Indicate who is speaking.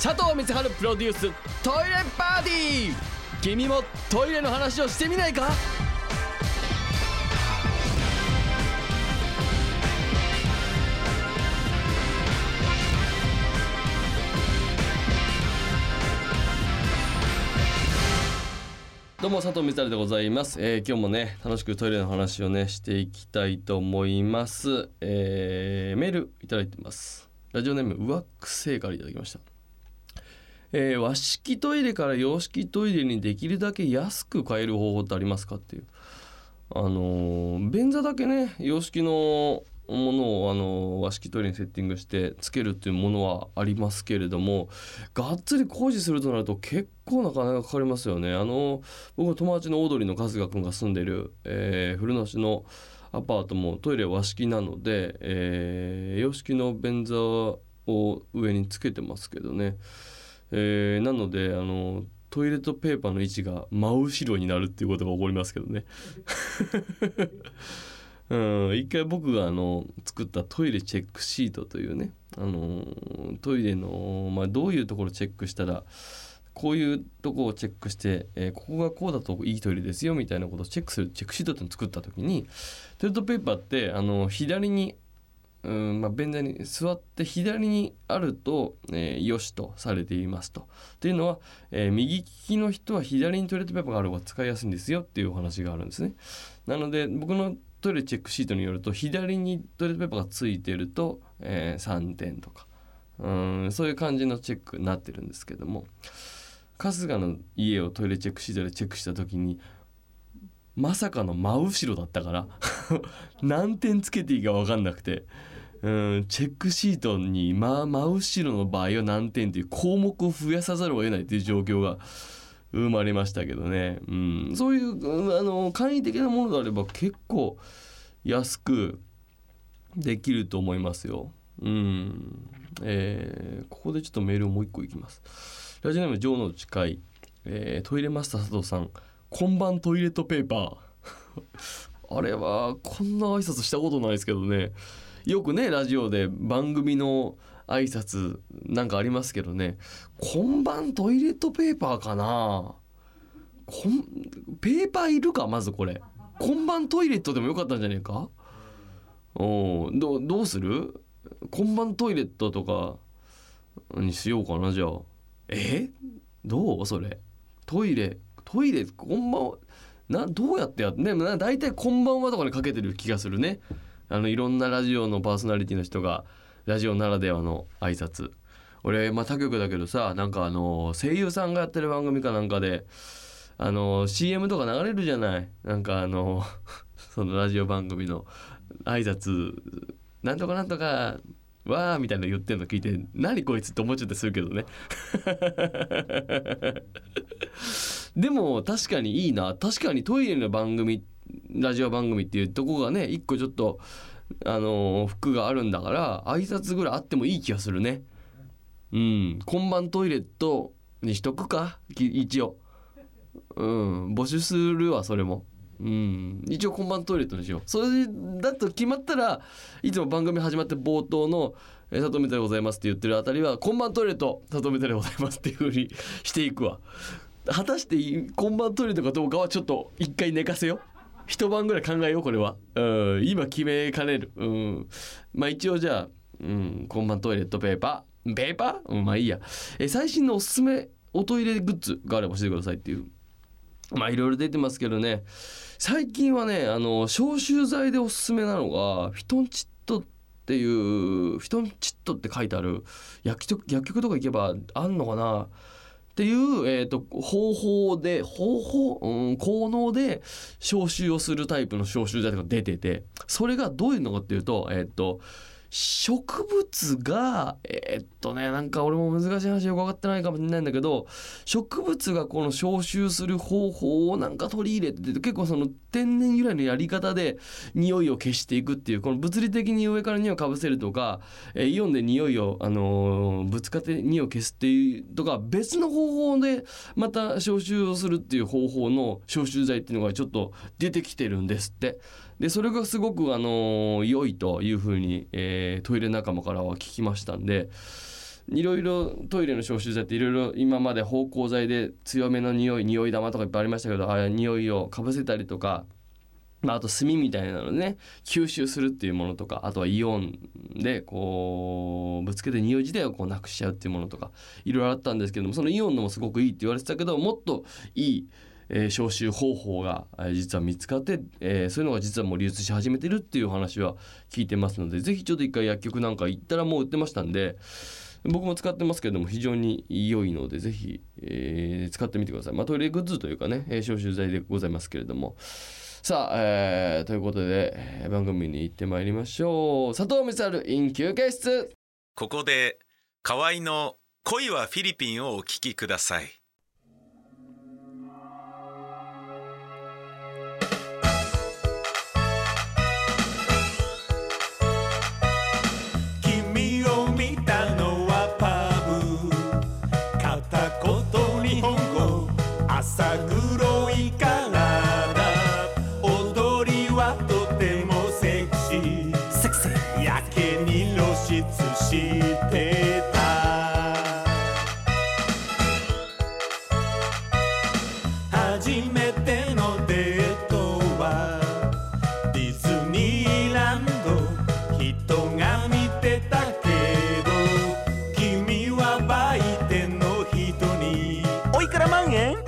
Speaker 1: 佐藤光晴プロデューストイレパーティー。君もトイレの話をしてみないか？どうも佐藤光晴でございます、えー今日もね楽しくトイレの話をねしていきたいと思います、えーメールいただいてます。ラジオネーム上癖からいただきました。えー和式トイレから洋式トイレにできるだけ安く買える方法ってありますかっていう。あのー便座だけね洋式のものを、あの和式トイレにセッティングしてつけるっていうものはありますけれどもがっつり工事するとなると結構な金がかかりますよね。あの僕の友達のオードリーの春日君が住んでる、えー古野市のアパートもトイレ和式なので、えー洋式の便座を上につけてますけどね。えーなのであのトイレットペーパーの位置が真後ろになるっていうことが起こりますけどね。うん、一回僕があの作ったトイレチェックシートというねあのトイレの、まあ、どういうところチェックしたらこういうとこをチェックして、えーここがこうだといいトイレですよみたいなことをチェックするチェックシートっていうのを作った時にトイレットペーパーってあの左にうんまあ、便座に座って左にあると、えーよしとされていますと。っていうのは、えー右利きの人は左にトイレットペーパーがある方が使いやすいんですよっていうお話があるんですね。なので僕のトイレチェックシートによると左にトイレットペーパーがついてると、えー3点とかうんそういう感じのチェックになってるんですけども春日の家をトイレチェックシートでチェックした時にまさかの真後ろだったから 何点つけていいか分かんなくてチェックシートに、ま、真後ろの場合は何点という項目を増やさざるを得ないという状況が生まれましたけどね、うん、そういうあの簡易的なものであれば結構安くできると思いますよ。うん。えーここでちょっとメールをもう一個いきます。ラジオネーム城之内海、えートイレマスター佐藤さん。今晩トイレットペーパー。あれはこんな挨拶したことないですけどね。よくねラジオで番組の挨拶なんかありますけどね今晩トイレットペーパーかな？こんペーパーいるか？まずこれ。今晩トイレットでもよかったんじゃねえか？おどどうする？今晩トイレットとかにしようかなじゃあ。え？どう？それ。トイレトイレこんばんはなどうやってやってでも大体こんばんはとかにかけてる気がするね。あのいろんなラジオのパーソナリティの人がラジオならではの挨拶。俺まあ他局だけどさなんかあの声優さんがやってる番組かなんかであの CM とか流れるじゃない？なんかあの そのラジオ番組の挨拶。なんとかなんとかわーみたいな言ってんの聞いて何こいつって思っちゃってするけどね。でも確かにいいな。確かにトイレの番組っラジオ番組っていうとこがね一個ちょっとあの服があるんだから挨拶ぐらいあってもいい気がするね。うん。今晩トイレットにしとくか一応。うん。募集するわそれも。うん。一応今晩トイレットにしよう。それだと決まったらいつも番組始まって冒頭の「えー佐藤メタでございます」って言ってるあたりは「今晩トイレット佐藤メタでございます」っていうふうに していくわ。果たして今晩トイレットかどうかはちょっと一回寝かせよ一晩ぐらい考えようこれは。うん。今決めかねる。うん。まあ一応じゃあ、うん、今晩トイレットペーパー。ペーパー、うん、まあいいや。え最新のおすすめおトイレグッズがあれば教えてくださいっていう。まあいろいろ出てますけどね。最近はねあの消臭剤でおすすめなのがフィトンチッドっていうフィトンチッドって書いてある薬局薬局とか行けばあんのかな。っていう、えー、と方法で方法、うん、効能で消臭をするタイプの消臭剤とか出ててそれがどういうのかっていうとえっ、と植物がえーっとねなんか俺も難しい話よく分かってないかもしれないんだけど植物がこの消臭する方法をなんか取り入れてて結構その天然由来のやり方で匂いを消していくっていうこの物理的に上から匂いをかぶせるとか、えーイオンで匂いを、あのーぶつかって匂いを消すっていうとか別の方法でまた消臭をするっていう方法の消臭剤っていうのがちょっと出てきてるんですって。でそれがすごく、あの良いというふうに、えートイレ仲間からは聞きましたんでいろいろトイレの消臭剤っていろいろ今まで芳香剤で強めの匂い匂い玉とかいっぱいありましたけどああ匂いをかぶせたりとかまあ、あと炭みたいなのね吸収するっていうものとかあとはイオンでこうぶつけて匂い自体をこうなくしちゃうっていうものとかいろいろあったんですけどもそのイオンのもすごくいいって言われてたけどもっといい、えー消臭方法がえー実は見つかって、えーそういうのが実はもう流通し始めてるっていう話は聞いてますのでぜひちょっと一回薬局なんか行ったらもう売ってましたんで僕も使ってますけども非常に良いのでぜひ、えー使ってみてください、まあ、トイレグッズというかね、えー消臭剤でございますけれども。さあ、えーということで番組に行ってまいりましょう。佐藤光晴 in 休憩室。
Speaker 2: ここで河合の恋はフィリピンをお聞きください。
Speaker 3: 初めてのデートはディズニーランド。人が見てたけど君は売店の人に。おいくら万円？